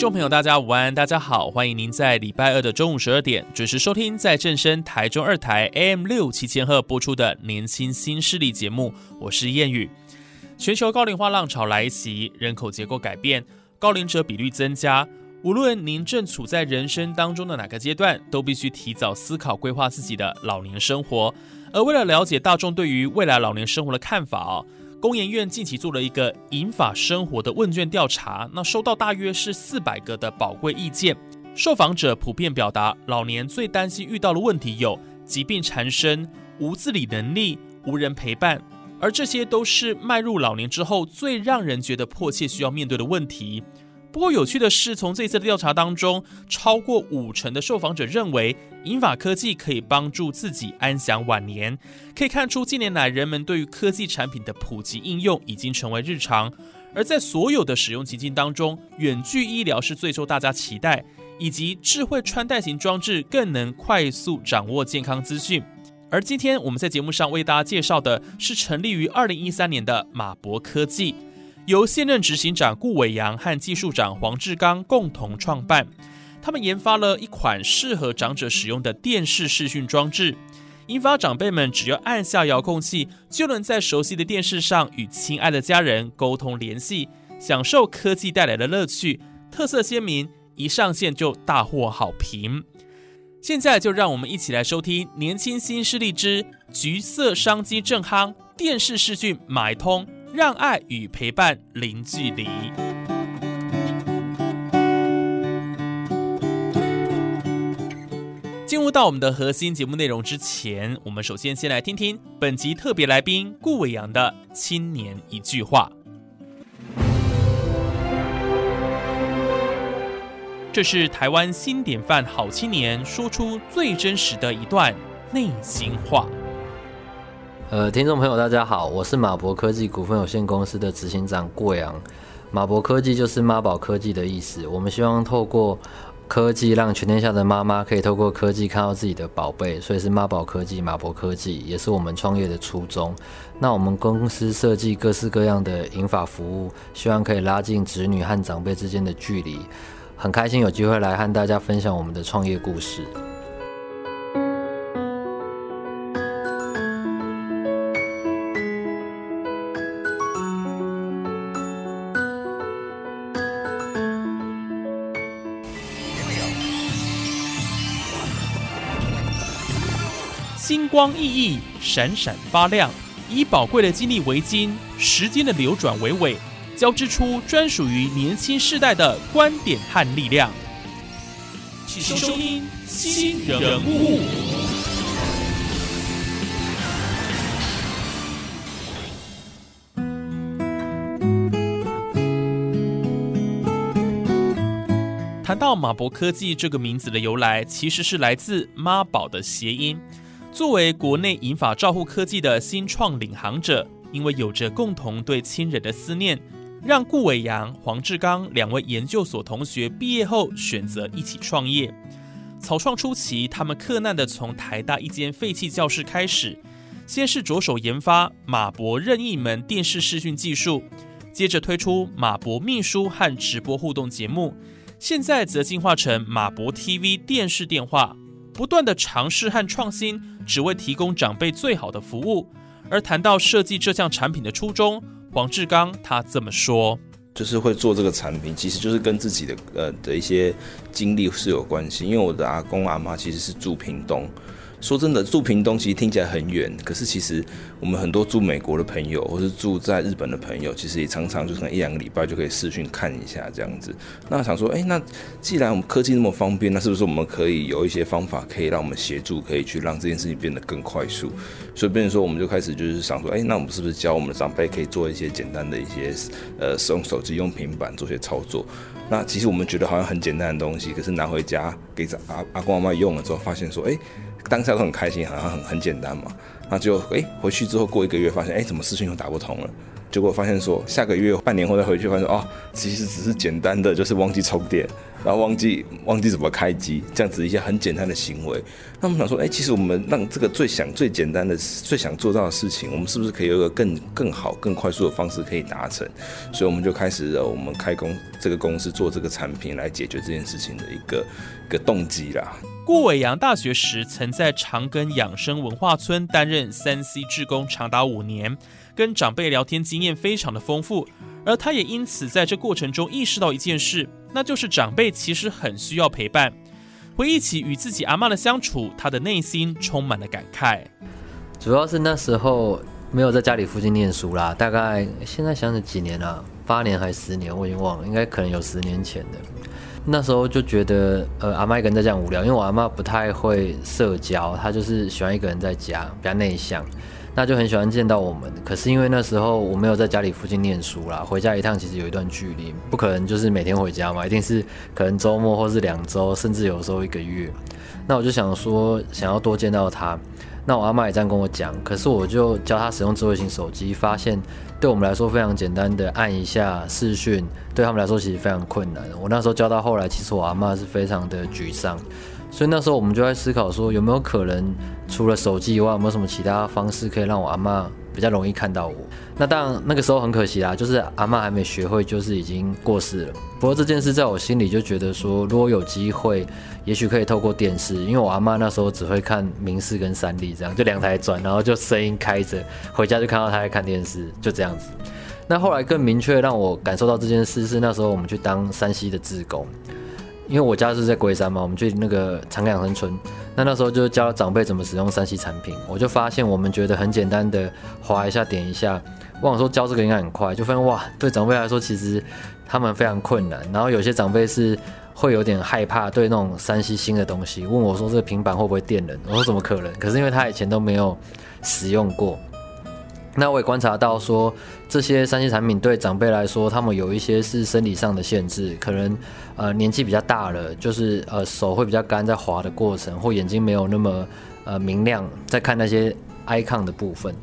众朋友，大家午安，大家好，欢迎您在礼拜二的中午十二点准时收听在正声台中二台 AM 六七千赫播出的《年轻新势力》节目，我是燕宇。全球高龄化浪潮来袭，人口结构改变，高龄者比率增加。无论您正处在人生当中的哪个阶段，都必须提早思考规划自己的老年生活。而为了了解大众对于未来老年生活的看法哦。工研院近期做了一个银发生活的问卷调查，那收到大约是四百个的宝贵意见。受访者普遍表达，老年最担心遇到的问题有疾病缠身、无自理能力、无人陪伴，而这些都是迈入老年之后最让人觉得迫切需要面对的问题。不过有趣的是，从这次的调查当中，超过五成的受访者认为银发科技可以帮助自己安享晚年。可以看出，近年来人们对于科技产品的普及应用已经成为日常。而在所有的使用情境当中，远距医疗是最受大家期待，以及智慧穿戴型装置更能快速掌握健康资讯。而今天我们在节目上为大家介绍的是成立于二零一三年的马博科技。由现任执行长顾伟阳和技术长黄志刚共同创办，他们研发了一款适合长者使用的电视视讯装置，引发长辈们只要按下遥控器，就能在熟悉的电视上与亲爱的家人沟通联系，享受科技带来的乐趣，特色鲜明，一上线就大获好评。现在就让我们一起来收听《年轻新势力之橘色商机正夯电视视讯买通》。让爱与陪伴零距离。进入到我们的核心节目内容之前，我们首先先来听听本集特别来宾顾伟阳的青年一句话。这是台湾新典范好青年说出最真实的一段内心话。呃，听众朋友，大家好，我是马博科技股份有限公司的执行长郭阳。马博科技就是妈宝科技的意思。我们希望透过科技，让全天下的妈妈可以透过科技看到自己的宝贝，所以是妈宝科技、马博科技，也是我们创业的初衷。那我们公司设计各式各样的银发服务，希望可以拉近子女和长辈之间的距离。很开心有机会来和大家分享我们的创业故事。光熠熠，闪闪发亮，以宝贵的经历为金，时间的流转为纬，交织出专属于年轻世代的观点和力量。请收听新人物。谈到马博科技这个名字的由来，其实是来自妈宝的谐音。作为国内银发照护科技的新创领航者，因为有着共同对亲人的思念，让顾伟阳、黄志刚两位研究所同学毕业后选择一起创业。草创初期，他们克难的从台大一间废弃教室开始，先是着手研发马博任意门电视视讯技术，接着推出马博秘书和直播互动节目，现在则进化成马博 TV 电视电话。不断的尝试和创新，只为提供长辈最好的服务。而谈到设计这项产品的初衷，黄志刚他这么说：，就是会做这个产品，其实就是跟自己的呃的一些经历是有关系。因为我的阿公阿妈其实是住屏东，说真的，住屏东其实听起来很远，可是其实我们很多住美国的朋友，或是住在日本的朋友，其实也常常就可能一两个礼拜就可以视讯看一下这样子。那想说，哎，那既然我们科技那么方便，那是不是我们可以有一些方法可以让我们协助，可以去让这件事情变得更快速？所以，变成说，我们就开始就是想说，哎，那我们是不是教我们的长辈可以做一些简单的一些呃，使用手机、用平板做些操作？那其实我们觉得好像很简单的东西，可是拿回家给阿阿公阿妈用了之后，发现说，哎。当下都很开心，好像很很简单嘛。那就哎，回去之后过一个月，发现哎，怎么私信又打不通了？结果发现说，下个月半年后再回去，发现哦，其实只是简单的，就是忘记充电，然后忘记忘记怎么开机，这样子一些很简单的行为。那我们想说，哎，其实我们让这个最想最简单的、最想做到的事情，我们是不是可以有一个更更好、更快速的方式可以达成？所以我们就开始了我们开工这个公司做这个产品来解决这件事情的一个一个动机啦。郭伟阳大学时曾在长庚养生文化村担任三 C 志工长达五年，跟长辈聊天经验非常的丰富，而他也因此在这过程中意识到一件事，那就是长辈其实很需要陪伴。回忆起与自己阿妈的相处，他的内心充满了感慨。主要是那时候没有在家里附近念书啦，大概现在想想几年了，八年还是十年，我已经忘了，应该可能有十年前的。那时候就觉得，呃，阿妈一个人在家无聊，因为我阿妈不太会社交，她就是喜欢一个人在家，比较内向，那就很喜欢见到我们。可是因为那时候我没有在家里附近念书啦，回家一趟其实有一段距离，不可能就是每天回家嘛，一定是可能周末或是两周，甚至有时候一个月。那我就想说，想要多见到他。那我阿妈也这样跟我讲，可是我就教他使用智慧型手机，发现。对我们来说非常简单的按一下视讯，对他们来说其实非常困难。我那时候教到后来，其实我阿妈是非常的沮丧，所以那时候我们就在思考说，有没有可能除了手机以外，有没有什么其他方式可以让我阿妈比较容易看到我？那当然那个时候很可惜啦，就是阿妈还没学会，就是已经过世了。不过这件事在我心里就觉得说，如果有机会。也许可以透过电视，因为我阿妈那时候只会看明视跟三立这样，就两台转，然后就声音开着，回家就看到她在看电视，就这样子。那后来更明确让我感受到这件事是那时候我们去当山西的志工，因为我家是在龟山嘛，我们去那个长养生村，那那时候就教长辈怎么使用山西产品，我就发现我们觉得很简单的划一下点一下，忘了说教这个应该很快，就发现哇，对长辈来说其实他们非常困难，然后有些长辈是。会有点害怕对那种山西新的东西，问我说这个平板会不会电人？我说怎么可能？可是因为他以前都没有使用过，那我也观察到说这些山西产品对长辈来说，他们有一些是生理上的限制，可能呃年纪比较大了，就是呃手会比较干，在滑的过程或眼睛没有那么呃明亮，在看那些 icon 的部分，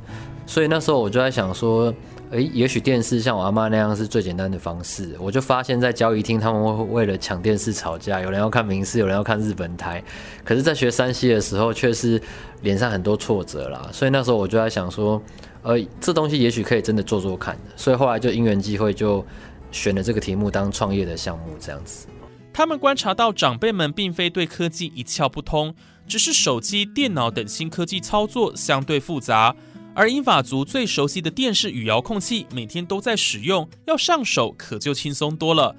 所以那时候我就在想说。诶，也许电视像我阿妈那样是最简单的方式。我就发现，在交易厅他们会为了抢电视吵架，有人要看明视，有人要看日本台。可是，在学山西的时候，却是脸上很多挫折啦。所以那时候我就在想说，呃，这东西也许可以真的做做看的。所以后来就因缘机会，就选了这个题目当创业的项目，这样子。他们观察到，长辈们并非对科技一窍不通，只是手机、电脑等新科技操作相对复杂。而英法族最熟悉的电视与遥控器，每天都在使用，要上手可就轻松多了。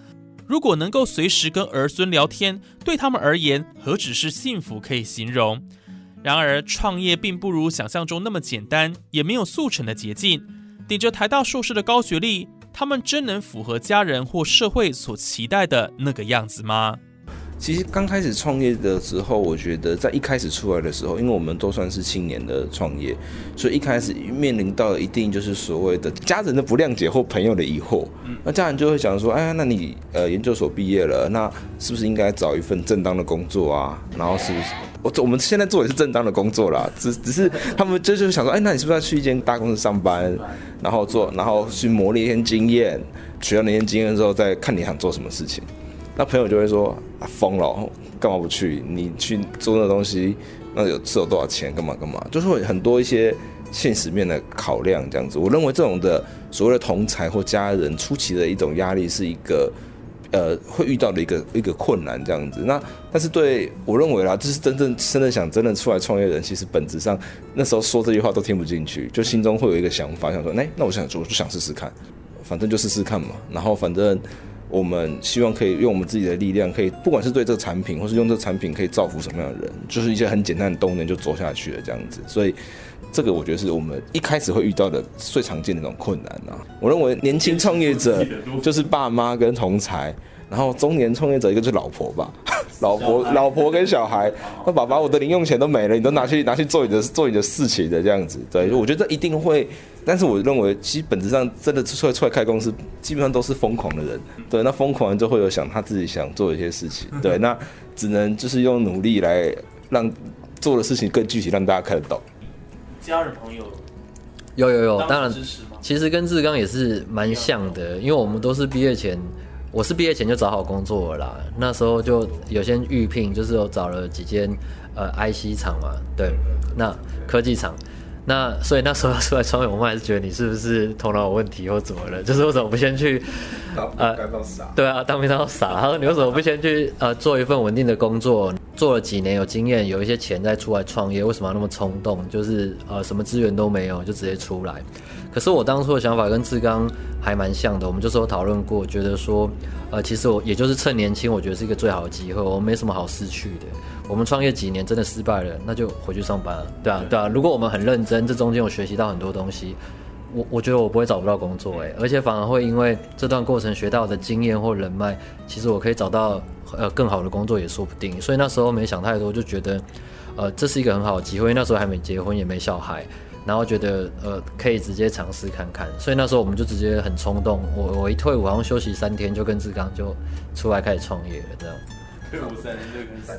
如果能够随时跟儿孙聊天，对他们而言何止是幸福可以形容。然而，创业并不如想象中那么简单，也没有速成的捷径。顶着台大硕士的高学历，他们真能符合家人或社会所期待的那个样子吗？其实刚开始创业的时候，我觉得在一开始出来的时候，因为我们都算是青年的创业，所以一开始面临到一定就是所谓的家人的不谅解或朋友的疑惑。那家人就会想说：“哎，那你呃研究所毕业了，那是不是应该找一份正当的工作啊？然后是不是我我们现在做也是正当的工作啦，只只是他们就是想说：哎，那你是不是要去一间大公司上班，然后做，然后去磨练一些经验，学到那些经验之后，再看你想做什么事情。”那朋友就会说啊疯了，干嘛不去？你去做那东西，那有是有多少钱？干嘛干嘛？就是会很多一些现实面的考量这样子。我认为这种的所谓的同才或家人出奇的一种压力，是一个呃会遇到的一个一个困难这样子。那但是对我认为啦，这是真正真的想真的出来创业人，其实本质上那时候说这句话都听不进去，就心中会有一个想法，想说，哎，那我想我就想试试看，反正就试试看嘛。然后反正。我们希望可以用我们自己的力量，可以不管是对这个产品，或是用这个产品可以造福什么样的人，就是一些很简单的动能就走下去了这样子。所以这个我觉得是我们一开始会遇到的最常见的那种困难啊。我认为年轻创业者就是爸妈跟同才，然后中年创业者一个就是老婆吧，老婆老婆跟小孩，那爸爸我的零用钱都没了，你都拿去拿去做你的做你的事情的这样子。对，我觉得这一定会。但是我认为，其实本质上真的出来出来开公司，基本上都是疯狂的人。对，那疯狂人就会有想他自己想做的一些事情。对，那只能就是用努力来让做的事情更具体，让大家看得懂。家人朋友有有有，当然支持吗？其实跟志刚也是蛮像的，因为我们都是毕业前，我是毕业前就找好工作了啦。那时候就有先预聘，就是有找了几间呃 IC 厂嘛，对，那科技厂。那所以那时候出来创业，我们还是觉得你是不是头脑有问题或怎么了？就是为什么不先去呃。对啊，当兵当傻。他 说你为什么不先去呃做一份稳定的工作？做了几年有经验，有一些钱再出来创业，为什么要那么冲动？就是呃什么资源都没有就直接出来。可是我当初的想法跟志刚还蛮像的，我们就是有讨论过，觉得说呃其实我也就是趁年轻，我觉得是一个最好的机会，我没什么好失去的。我们创业几年真的失败了，那就回去上班了，对啊，对啊。如果我们很认真，这中间有学习到很多东西，我我觉得我不会找不到工作，哎，而且反而会因为这段过程学到的经验或人脉，其实我可以找到呃更好的工作也说不定。所以那时候没想太多，就觉得呃这是一个很好的机会。那时候还没结婚也没小孩，然后觉得呃可以直接尝试看看。所以那时候我们就直接很冲动，我我一退伍好像休息三天，就跟志刚就出来开始创业了，这样。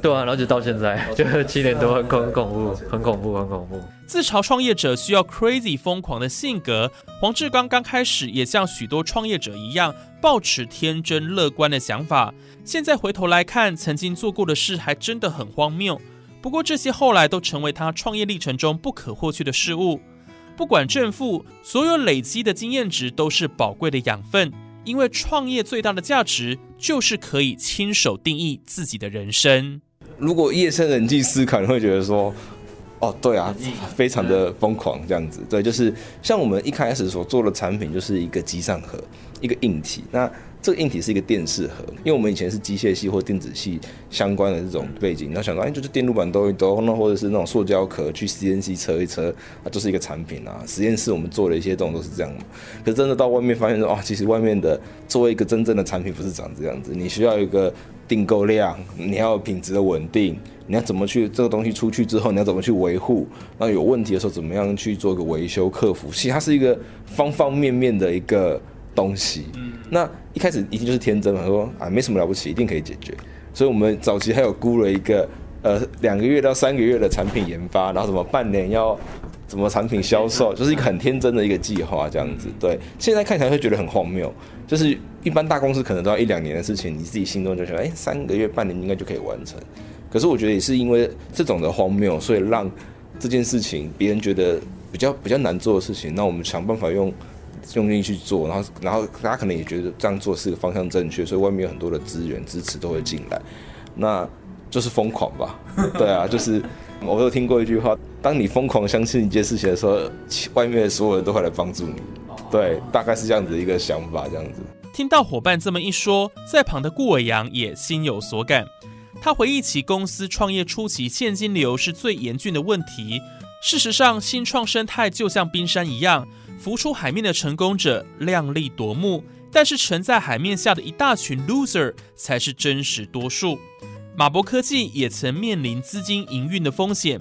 对啊，然后就到现在，就七年多，很恐恐怖，很恐怖，很恐怖。自嘲创业者需要 crazy 疯狂的性格。黄志刚刚开始也像许多创业者一样，抱持天真乐观的想法。现在回头来看，曾经做过的事还真的很荒谬。不过这些后来都成为他创业历程中不可或缺的事物。不管正负，所有累积的经验值都是宝贵的养分。因为创业最大的价值就是可以亲手定义自己的人生。如果夜深人静思考，你会觉得说，哦，对啊，非常的疯狂这样子。对，就是像我们一开始所做的产品，就是一个机上盒，一个硬体。那这个硬体是一个电视盒，因为我们以前是机械系或电子系相关的这种背景，那想到哎，就是电路板兜一兜，那或者是那种塑胶壳去 CNC 车一车，啊，就是一个产品啊。实验室我们做的一些动作是这样，可是真的到外面发现说，哦，其实外面的作为一个真正的产品不是长这样子，你需要一个订购量，你要品质的稳定，你要怎么去这个东西出去之后，你要怎么去维护，那有问题的时候怎么样去做一个维修客服，其实它是一个方方面面的一个。东西，嗯那一开始一定就是天真嘛，说啊没什么了不起，一定可以解决。所以我们早期还有估了一个呃两个月到三个月的产品研发，然后什么半年要怎么产品销售，就是一个很天真的一个计划这样子。对，现在看起来会觉得很荒谬，就是一般大公司可能都要一两年的事情，你自己心中就想，哎，三个月半年应该就可以完成。可是我觉得也是因为这种的荒谬，所以让这件事情别人觉得比较比较难做的事情，那我们想办法用。用力去做，然后，然后大家可能也觉得这样做是个方向正确，所以外面有很多的资源支持都会进来，那就是疯狂吧？对啊，就是我有听过一句话：当你疯狂相信一件事情的时候，外面的所有人都会来帮助你。对，大概是这样子一个想法，这样子。听到伙伴这么一说，在旁的顾伟阳也心有所感。他回忆起公司创业初期现金流是最严峻的问题。事实上，新创生态就像冰山一样。浮出海面的成功者亮丽夺目，但是沉在海面下的一大群 loser 才是真实多数。马博科技也曾面临资金营运的风险，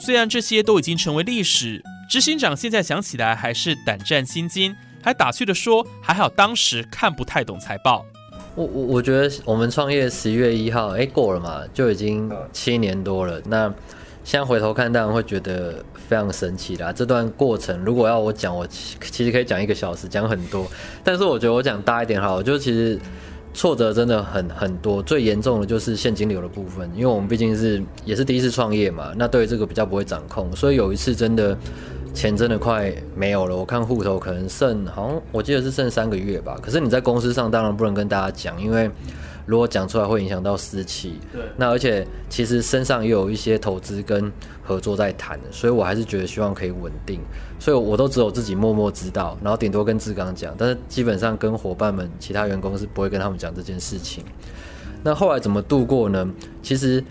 虽然这些都已经成为历史，执行长现在想起来还是胆战心惊，还打趣的说：“还好当时看不太懂财报。”我我我觉得我们创业十一月一号，哎过了嘛，就已经七年多了。那现在回头看，当然会觉得非常神奇啦。这段过程，如果要我讲，我其实可以讲一个小时，讲很多。但是我觉得我讲大一点好，就其实挫折真的很很多。最严重的就是现金流的部分，因为我们毕竟是也是第一次创业嘛，那对这个比较不会掌控，所以有一次真的钱真的快没有了。我看户头可能剩，好像我记得是剩三个月吧。可是你在公司上当然不能跟大家讲，因为如果讲出来会影响到士气。对那而且其实身上也有一些投资跟合作在谈，所以我还是觉得希望可以稳定。所以我都只有自己默默知道，然后顶多跟志刚讲，但是基本上跟伙伴们、其他员工是不会跟他们讲这件事情。那后来怎么度过呢？其实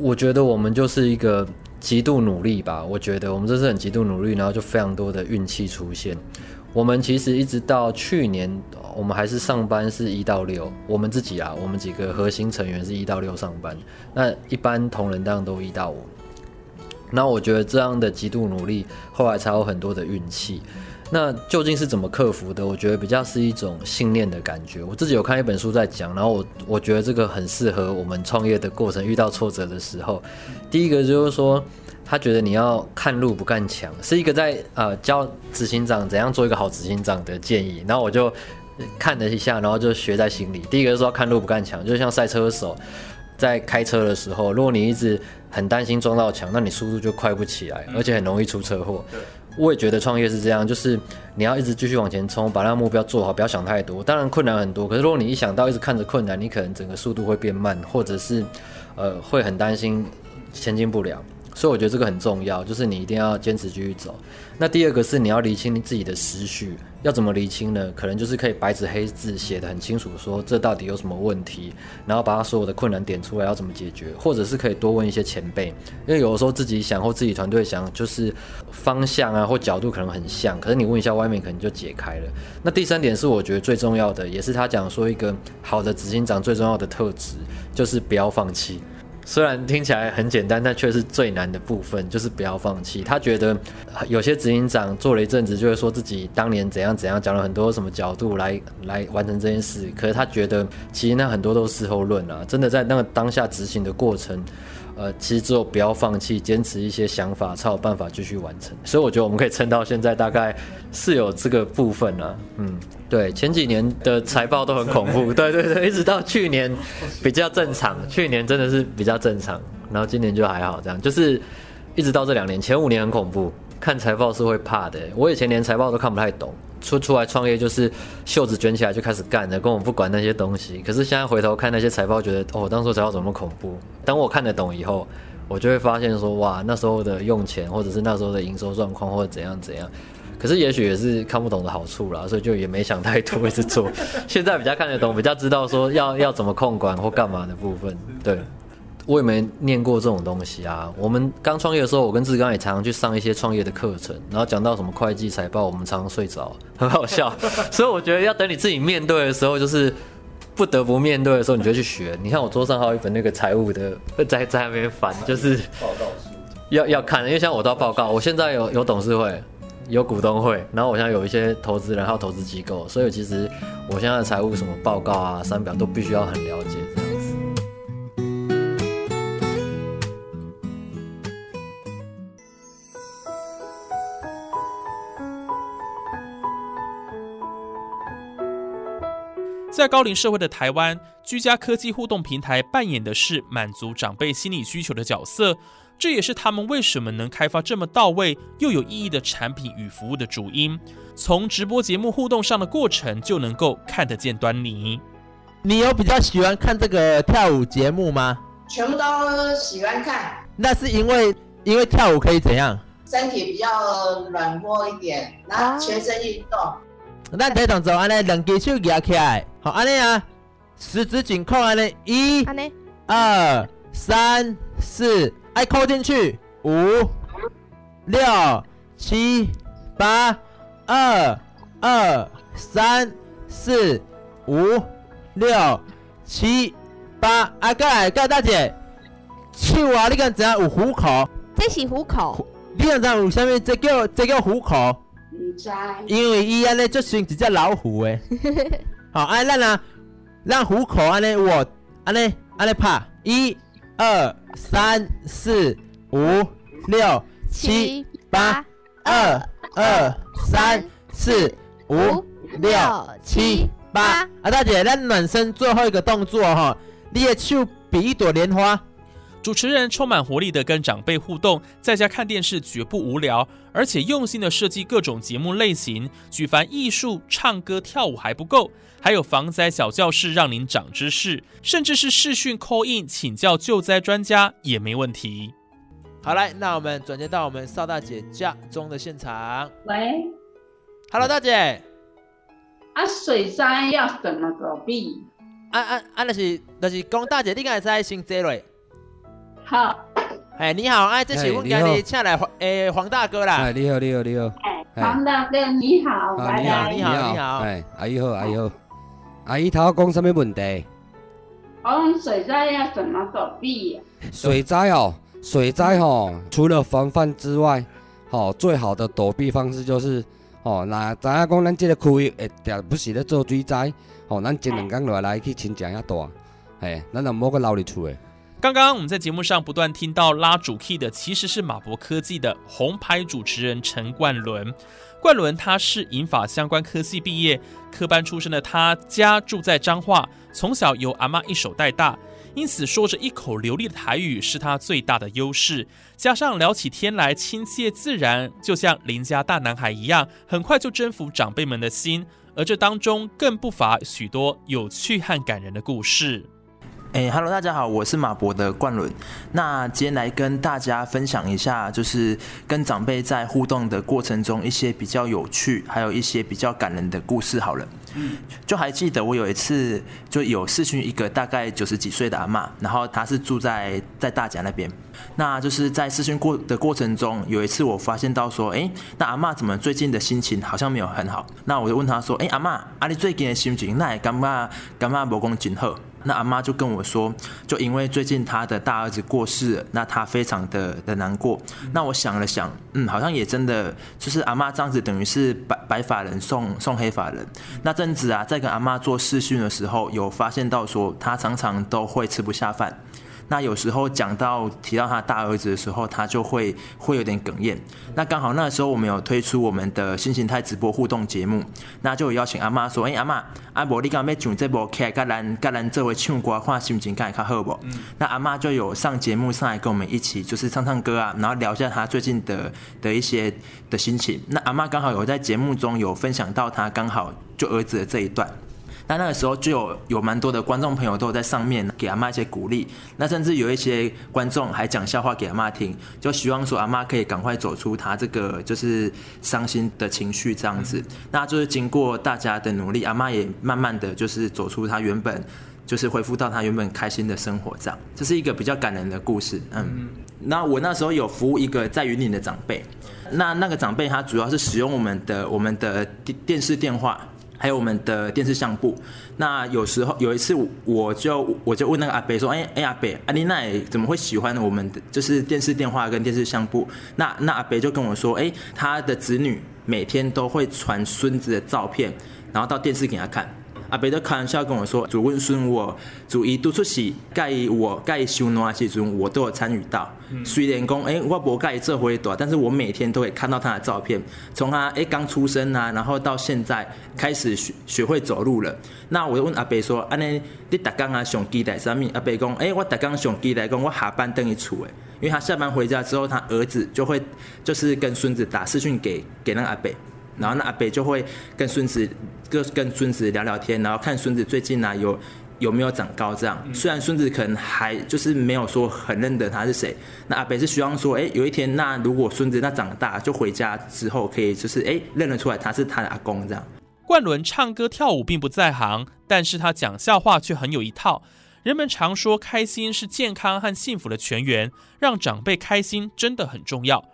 我觉得我们就是一个极度努力吧。我觉得我们这是很极度努力，然后就非常多的运气出现。我们其实一直到去年，我们还是上班是一到六，我们自己啊，我们几个核心成员是一到六上班。那一般同仁当然都一到五。那我觉得这样的极度努力，后来才有很多的运气。那究竟是怎么克服的？我觉得比较是一种信念的感觉。我自己有看一本书在讲，然后我我觉得这个很适合我们创业的过程，遇到挫折的时候。第一个就是说，他觉得你要看路不看墙，是一个在呃教执行长怎样做一个好执行长的建议。然后我就看了一下，然后就学在心里。第一个就是说看路不看墙，就像赛车手在开车的时候，如果你一直很担心撞到墙，那你速度就快不起来，而且很容易出车祸。我也觉得创业是这样，就是你要一直继续往前冲，把那个目标做好，不要想太多。当然困难很多，可是如果你一想到一直看着困难，你可能整个速度会变慢，或者是呃会很担心前进不了。所以我觉得这个很重要，就是你一定要坚持继续走。那第二个是你要厘清你自己的思绪，要怎么厘清呢？可能就是可以白纸黑字写的很清楚，说这到底有什么问题，然后把他所有的困难点出来，要怎么解决，或者是可以多问一些前辈，因为有的时候自己想或自己团队想，就是方向啊或角度可能很像，可是你问一下外面，可能就解开了。那第三点是我觉得最重要的，也是他讲说一个好的执行长最重要的特质，就是不要放弃。虽然听起来很简单，但却是最难的部分，就是不要放弃。他觉得有些执行长做了一阵子，就会说自己当年怎样怎样，讲了很多什么角度来来完成这件事。可是他觉得，其实那很多都是事后论啊，真的在那个当下执行的过程，呃，其实只有不要放弃，坚持一些想法，才有办法继续完成。所以我觉得我们可以撑到现在，大概是有这个部分啊。嗯，对，前几年的财报都很恐怖，对对对，一直到去年比较正常，去年真的是比较正常，然后今年就还好，这样就是一直到这两年，前五年很恐怖，看财报是会怕的。我以前连财报都看不太懂，出出来创业就是袖子卷起来就开始干了，根本不管那些东西。可是现在回头看那些财报，觉得哦，当初财报怎么那么恐怖？当我看得懂以后，我就会发现说，哇，那时候的用钱，或者是那时候的营收状况，或者怎样怎样。可是也许也是看不懂的好处啦，所以就也没想太多，一直做。现在比较看得懂，比较知道说要要怎么控管或干嘛的部分。对，我也没念过这种东西啊。我们刚创业的时候，我跟志刚也常常去上一些创业的课程，然后讲到什么会计财报，我们常常睡着，很好笑。所以我觉得要等你自己面对的时候，就是不得不面对的时候，你就去学。你看我桌上还有一本那个财务的，在在那边翻，就是报告书，要要看，因为像我都要报告，我现在有有董事会。有股东会，然后我现在有一些投资人还有投资机构，所以其实我现在的财务什么报告啊、三表都必须要很了解在高龄社会的台湾，居家科技互动平台扮演的是满足长辈心理需求的角色，这也是他们为什么能开发这么到位又有意义的产品与服务的主因。从直播节目互动上的过程就能够看得见端倪。你有比较喜欢看这个跳舞节目吗？全部都喜欢看，那是因为因为跳舞可以怎样？身体比较软和一点，然后全身运动。咱第一动作安尼，两只手举起来，好安尼啊，十指紧扣安尼，一、二、三、四，爱扣进去，五、六、七、八，二、二、三、四、五、六、七、八，啊，过来，过来大姐，手啊，你敢知影有虎口？这是虎口，你敢知影有啥物？这叫这叫虎口？因为伊安尼就像一只老虎诶。好，啊咱啊，咱虎口安尼我，安尼安尼拍，一、二、三、四、五、六、七、八，二、二、三、四、五、六、七、八。啊，大姐，咱暖身最后一个动作哈，你的手比一朵莲花。主持人充满活力的跟长辈互动，在家看电视绝不无聊，而且用心的设计各种节目类型，举凡艺术、唱歌、跳舞还不够，还有防灾小教室让您长知识，甚至是视讯 call in 请教救灾专家也没问题。好来，那我们转接到我们邵大姐家中的现场。喂，Hello，大姐，啊，水灾要怎么躲避？啊啊啊，那是那是讲大姐，你敢会使先坐落？好，哎，你好，哎，这是我今哎你好日请来黄诶黄大哥啦哎，。你好，你好，你好，哎，哎黄大哥你好，你好，你好你好哎，阿姨好，阿姨好，阿姨头讲什么问题？讲水灾要怎么躲避？水灾哦，水灾哦，除了防范之外，哦，最好的躲避方式就是，哦，那知影讲咱这个区域会定不是咧做水灾，哦，咱前两天落来去亲戚遐大，嘿，咱就莫个留伫厝诶。刚刚我们在节目上不断听到拉主 key 的，其实是马博科技的红牌主持人陈冠伦。冠伦他是银法相关科系毕业，科班出身的他家住在彰化，从小由阿妈一手带大，因此说着一口流利的台语是他最大的优势。加上聊起天来亲切自然，就像邻家大男孩一样，很快就征服长辈们的心。而这当中更不乏许多有趣和感人的故事。哎哈喽，大家好，我是马博的冠伦。那今天来跟大家分享一下，就是跟长辈在互动的过程中一些比较有趣，还有一些比较感人的故事。好了，就还记得我有一次就有视讯一个大概九十几岁的阿嬷，然后她是住在在大甲那边。那就是在视讯过的过程中，有一次我发现到说，哎，那阿嬷怎么最近的心情好像没有很好？那我就问她说，哎，阿嬷，啊你最近的心情那也感觉感觉无讲真好？那阿妈就跟我说，就因为最近她的大儿子过世了，那她非常的的难过。那我想了想，嗯，好像也真的，就是阿妈这样子等于是白白发人送送黑发人。那阵子啊，在跟阿妈做视讯的时候，有发现到说，她常常都会吃不下饭。那有时候讲到提到他大儿子的时候，他就会会有点哽咽。那刚好那时候我们有推出我们的新形态直播互动节目，那就有邀请阿妈说：“哎、阿妈，阿伯你刚要上这部剧，甲咱甲咱这位唱歌，看心情敢会较好不？”那阿妈就有上节目上来跟我们一起，就是唱唱歌啊，然后聊一下她最近的的一些的心情。那阿妈刚好有在节目中有分享到她刚好就儿子的这一段。那那个时候就有有蛮多的观众朋友都有在上面给阿妈一些鼓励，那甚至有一些观众还讲笑话给阿妈听，就希望说阿妈可以赶快走出她这个就是伤心的情绪这样子。那就是经过大家的努力，阿妈也慢慢的就是走出她原本就是恢复到她原本开心的生活这样。这是一个比较感人的故事，嗯。那我那时候有服务一个在云岭的长辈，那那个长辈他主要是使用我们的我们的电电视电话。还有我们的电视相簿，那有时候有一次我就我就问那个阿北说，哎、哎、阿北，阿丽娜怎么会喜欢我们的就是电视电话跟电视相簿？那那阿北就跟我说，哎、他的子女每天都会传孙子的照片，然后到电视给他看。阿伯就开玩笑跟我说，主问孙我主伊督出席，盖我盖修诺时阵，我都有参与到。虽然讲，哎、我无盖这回多，但是我每天都会看到他的照片，从他哎刚出生啊，然后到现在开始学学会走路了。那我就问阿伯说，安尼你逐工啊上期待啥物？阿伯讲，哎、我逐工上期待讲我下班等于厝诶，因为他下班回家之后，他儿子就会就是跟孙子打视讯给给那个阿伯。然后那阿北就会跟孙子跟跟孙子聊聊天，然后看孙子最近啊有有没有长高这样。虽然孙子可能还就是没有说很认得他是谁，那阿北是希望说，哎，有一天那如果孙子那长大就回家之后可以就是哎认得出来他是他的阿公这样。冠伦唱歌跳舞并不在行，但是他讲笑话却很有一套。人们常说开心是健康和幸福的泉源，让长辈开心真的很重要。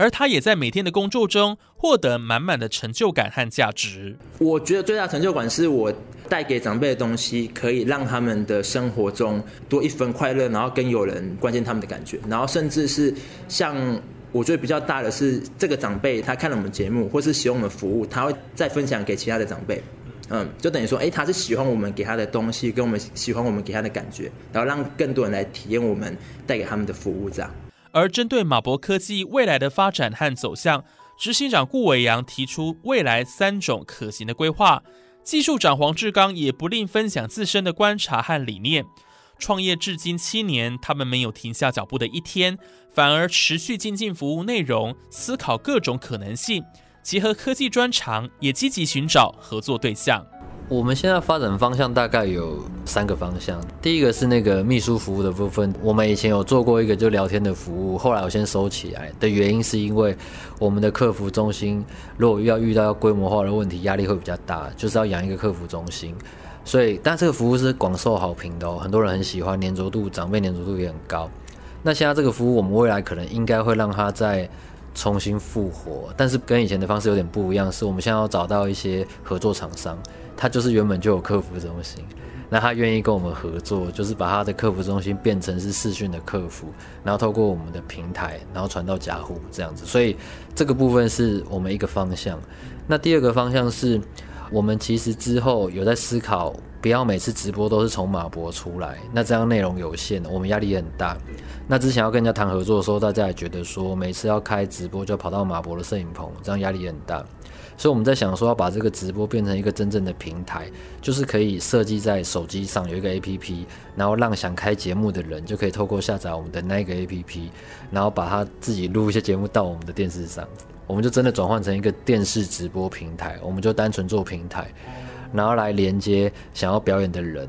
而他也在每天的工作中获得满满的成就感和价值。我觉得最大成就感是我带给长辈的东西，可以让他们的生活中多一分快乐，然后跟有人关心他们的感觉，然后甚至是像我觉得比较大的是，这个长辈他看了我们节目，或是喜欢我们服务，他会再分享给其他的长辈。嗯，就等于说，哎，他是喜欢我们给他的东西，跟我们喜欢我们给他的感觉，然后让更多人来体验我们带给他们的服务，这样。而针对马博科技未来的发展和走向，执行长顾伟阳提出未来三种可行的规划。技术长黄志刚也不吝分享自身的观察和理念。创业至今七年，他们没有停下脚步的一天，反而持续精进服务内容，思考各种可能性，结合科技专长，也积极寻找合作对象。我们现在发展方向大概有三个方向。第一个是那个秘书服务的部分，我们以前有做过一个就聊天的服务，后来我先收起来的原因是因为我们的客服中心如果要遇到要规模化的问题，压力会比较大，就是要养一个客服中心。所以，但这个服务是广受好评的哦，很多人很喜欢，粘着度长辈粘着度也很高。那现在这个服务，我们未来可能应该会让它再重新复活，但是跟以前的方式有点不一样，是我们现在要找到一些合作厂商。他就是原本就有客服中心，那他愿意跟我们合作，就是把他的客服中心变成是视讯的客服，然后透过我们的平台，然后传到家户这样子。所以这个部分是我们一个方向。那第二个方向是我们其实之后有在思考，不要每次直播都是从马博出来，那这样内容有限，我们压力也很大。那之前要跟人家谈合作的时候，大家也觉得说每次要开直播就跑到马博的摄影棚，这样压力也很大。所以我们在想说要把这个直播变成一个真正的平台，就是可以设计在手机上有一个 APP，然后让想开节目的人就可以透过下载我们的那个 APP，然后把他自己录一些节目到我们的电视上，我们就真的转换成一个电视直播平台，我们就单纯做平台，然后来连接想要表演的人。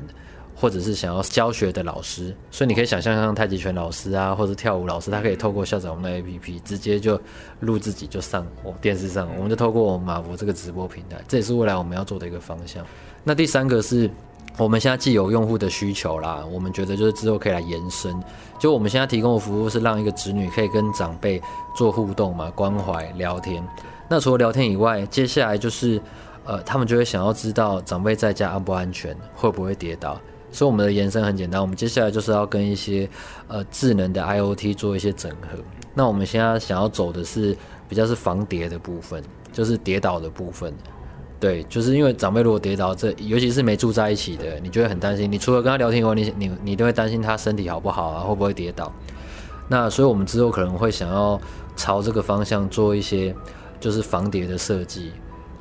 或者是想要教学的老师，所以你可以想象像太极拳老师啊，或者跳舞老师，他可以透过下载我们的 APP，直接就录自己就上我电视上，我们就透过我们马博这个直播平台，这也是未来我们要做的一个方向。那第三个是我们现在既有用户的需求啦，我们觉得就是之后可以来延伸，就我们现在提供的服务是让一个子女可以跟长辈做互动嘛，关怀聊天。那除了聊天以外，接下来就是呃，他们就会想要知道长辈在家安不安全，会不会跌倒。所以我们的延伸很简单，我们接下来就是要跟一些呃智能的 IOT 做一些整合。那我们现在想要走的是比较是防跌的部分，就是跌倒的部分。对，就是因为长辈如果跌倒，这尤其是没住在一起的，你就会很担心。你除了跟他聊天以外，你你你都会担心他身体好不好啊，会不会跌倒？那所以我们之后可能会想要朝这个方向做一些就是防跌的设计。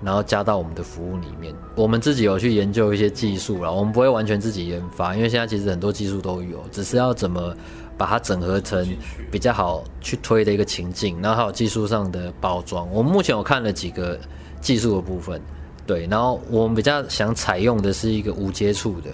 然后加到我们的服务里面，我们自己有去研究一些技术了，我们不会完全自己研发，因为现在其实很多技术都有，只是要怎么把它整合成比较好去推的一个情境，然后还有技术上的包装。我们目前我看了几个技术的部分，对，然后我们比较想采用的是一个无接触的。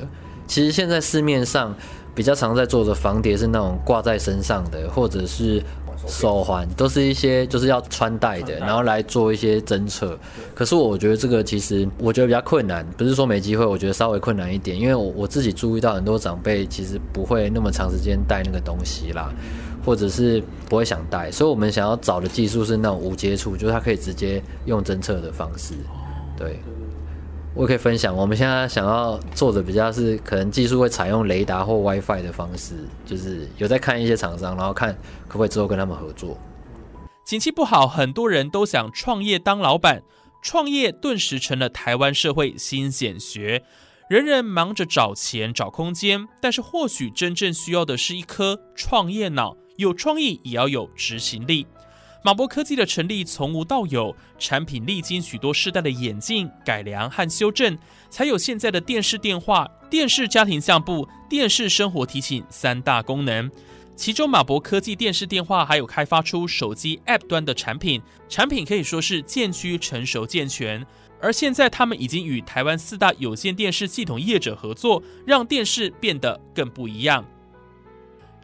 其实现在市面上比较常在做的防碟是那种挂在身上的，或者是。手环都是一些就是要穿戴的，然后来做一些侦测。可是我觉得这个其实我觉得比较困难，不是说没机会，我觉得稍微困难一点，因为我我自己注意到很多长辈其实不会那么长时间戴那个东西啦，或者是不会想戴。所以我们想要找的技术是那种无接触，就是它可以直接用侦测的方式，对。我可以分享，我们现在想要做的比较是，可能技术会采用雷达或 WiFi 的方式，就是有在看一些厂商，然后看可不可以之后跟他们合作。景气不好，很多人都想创业当老板，创业顿时成了台湾社会新显学，人人忙着找钱找空间，但是或许真正需要的是一颗创业脑，有创意也要有执行力。马博科技的成立从无到有，产品历经许多世代的演进、改良和修正，才有现在的电视电话、电视家庭相簿、电视生活提醒三大功能。其中，马博科技电视电话还有开发出手机 App 端的产品，产品可以说是渐趋成熟健全。而现在，他们已经与台湾四大有线电视系统业者合作，让电视变得更不一样。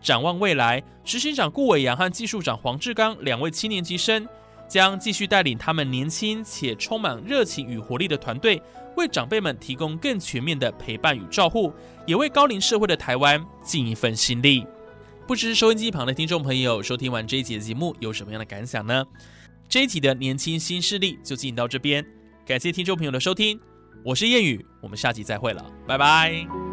展望未来，执行长顾伟阳和技术长黄志刚两位七年级生将继续带领他们年轻且充满热情与活力的团队，为长辈们提供更全面的陪伴与照护，也为高龄社会的台湾尽一份心力。不知收音机旁的听众朋友，收听完这一集的节目有什么样的感想呢？这一集的年轻新势力就进行到这边，感谢听众朋友的收听，我是谚语，我们下集再会了，拜拜。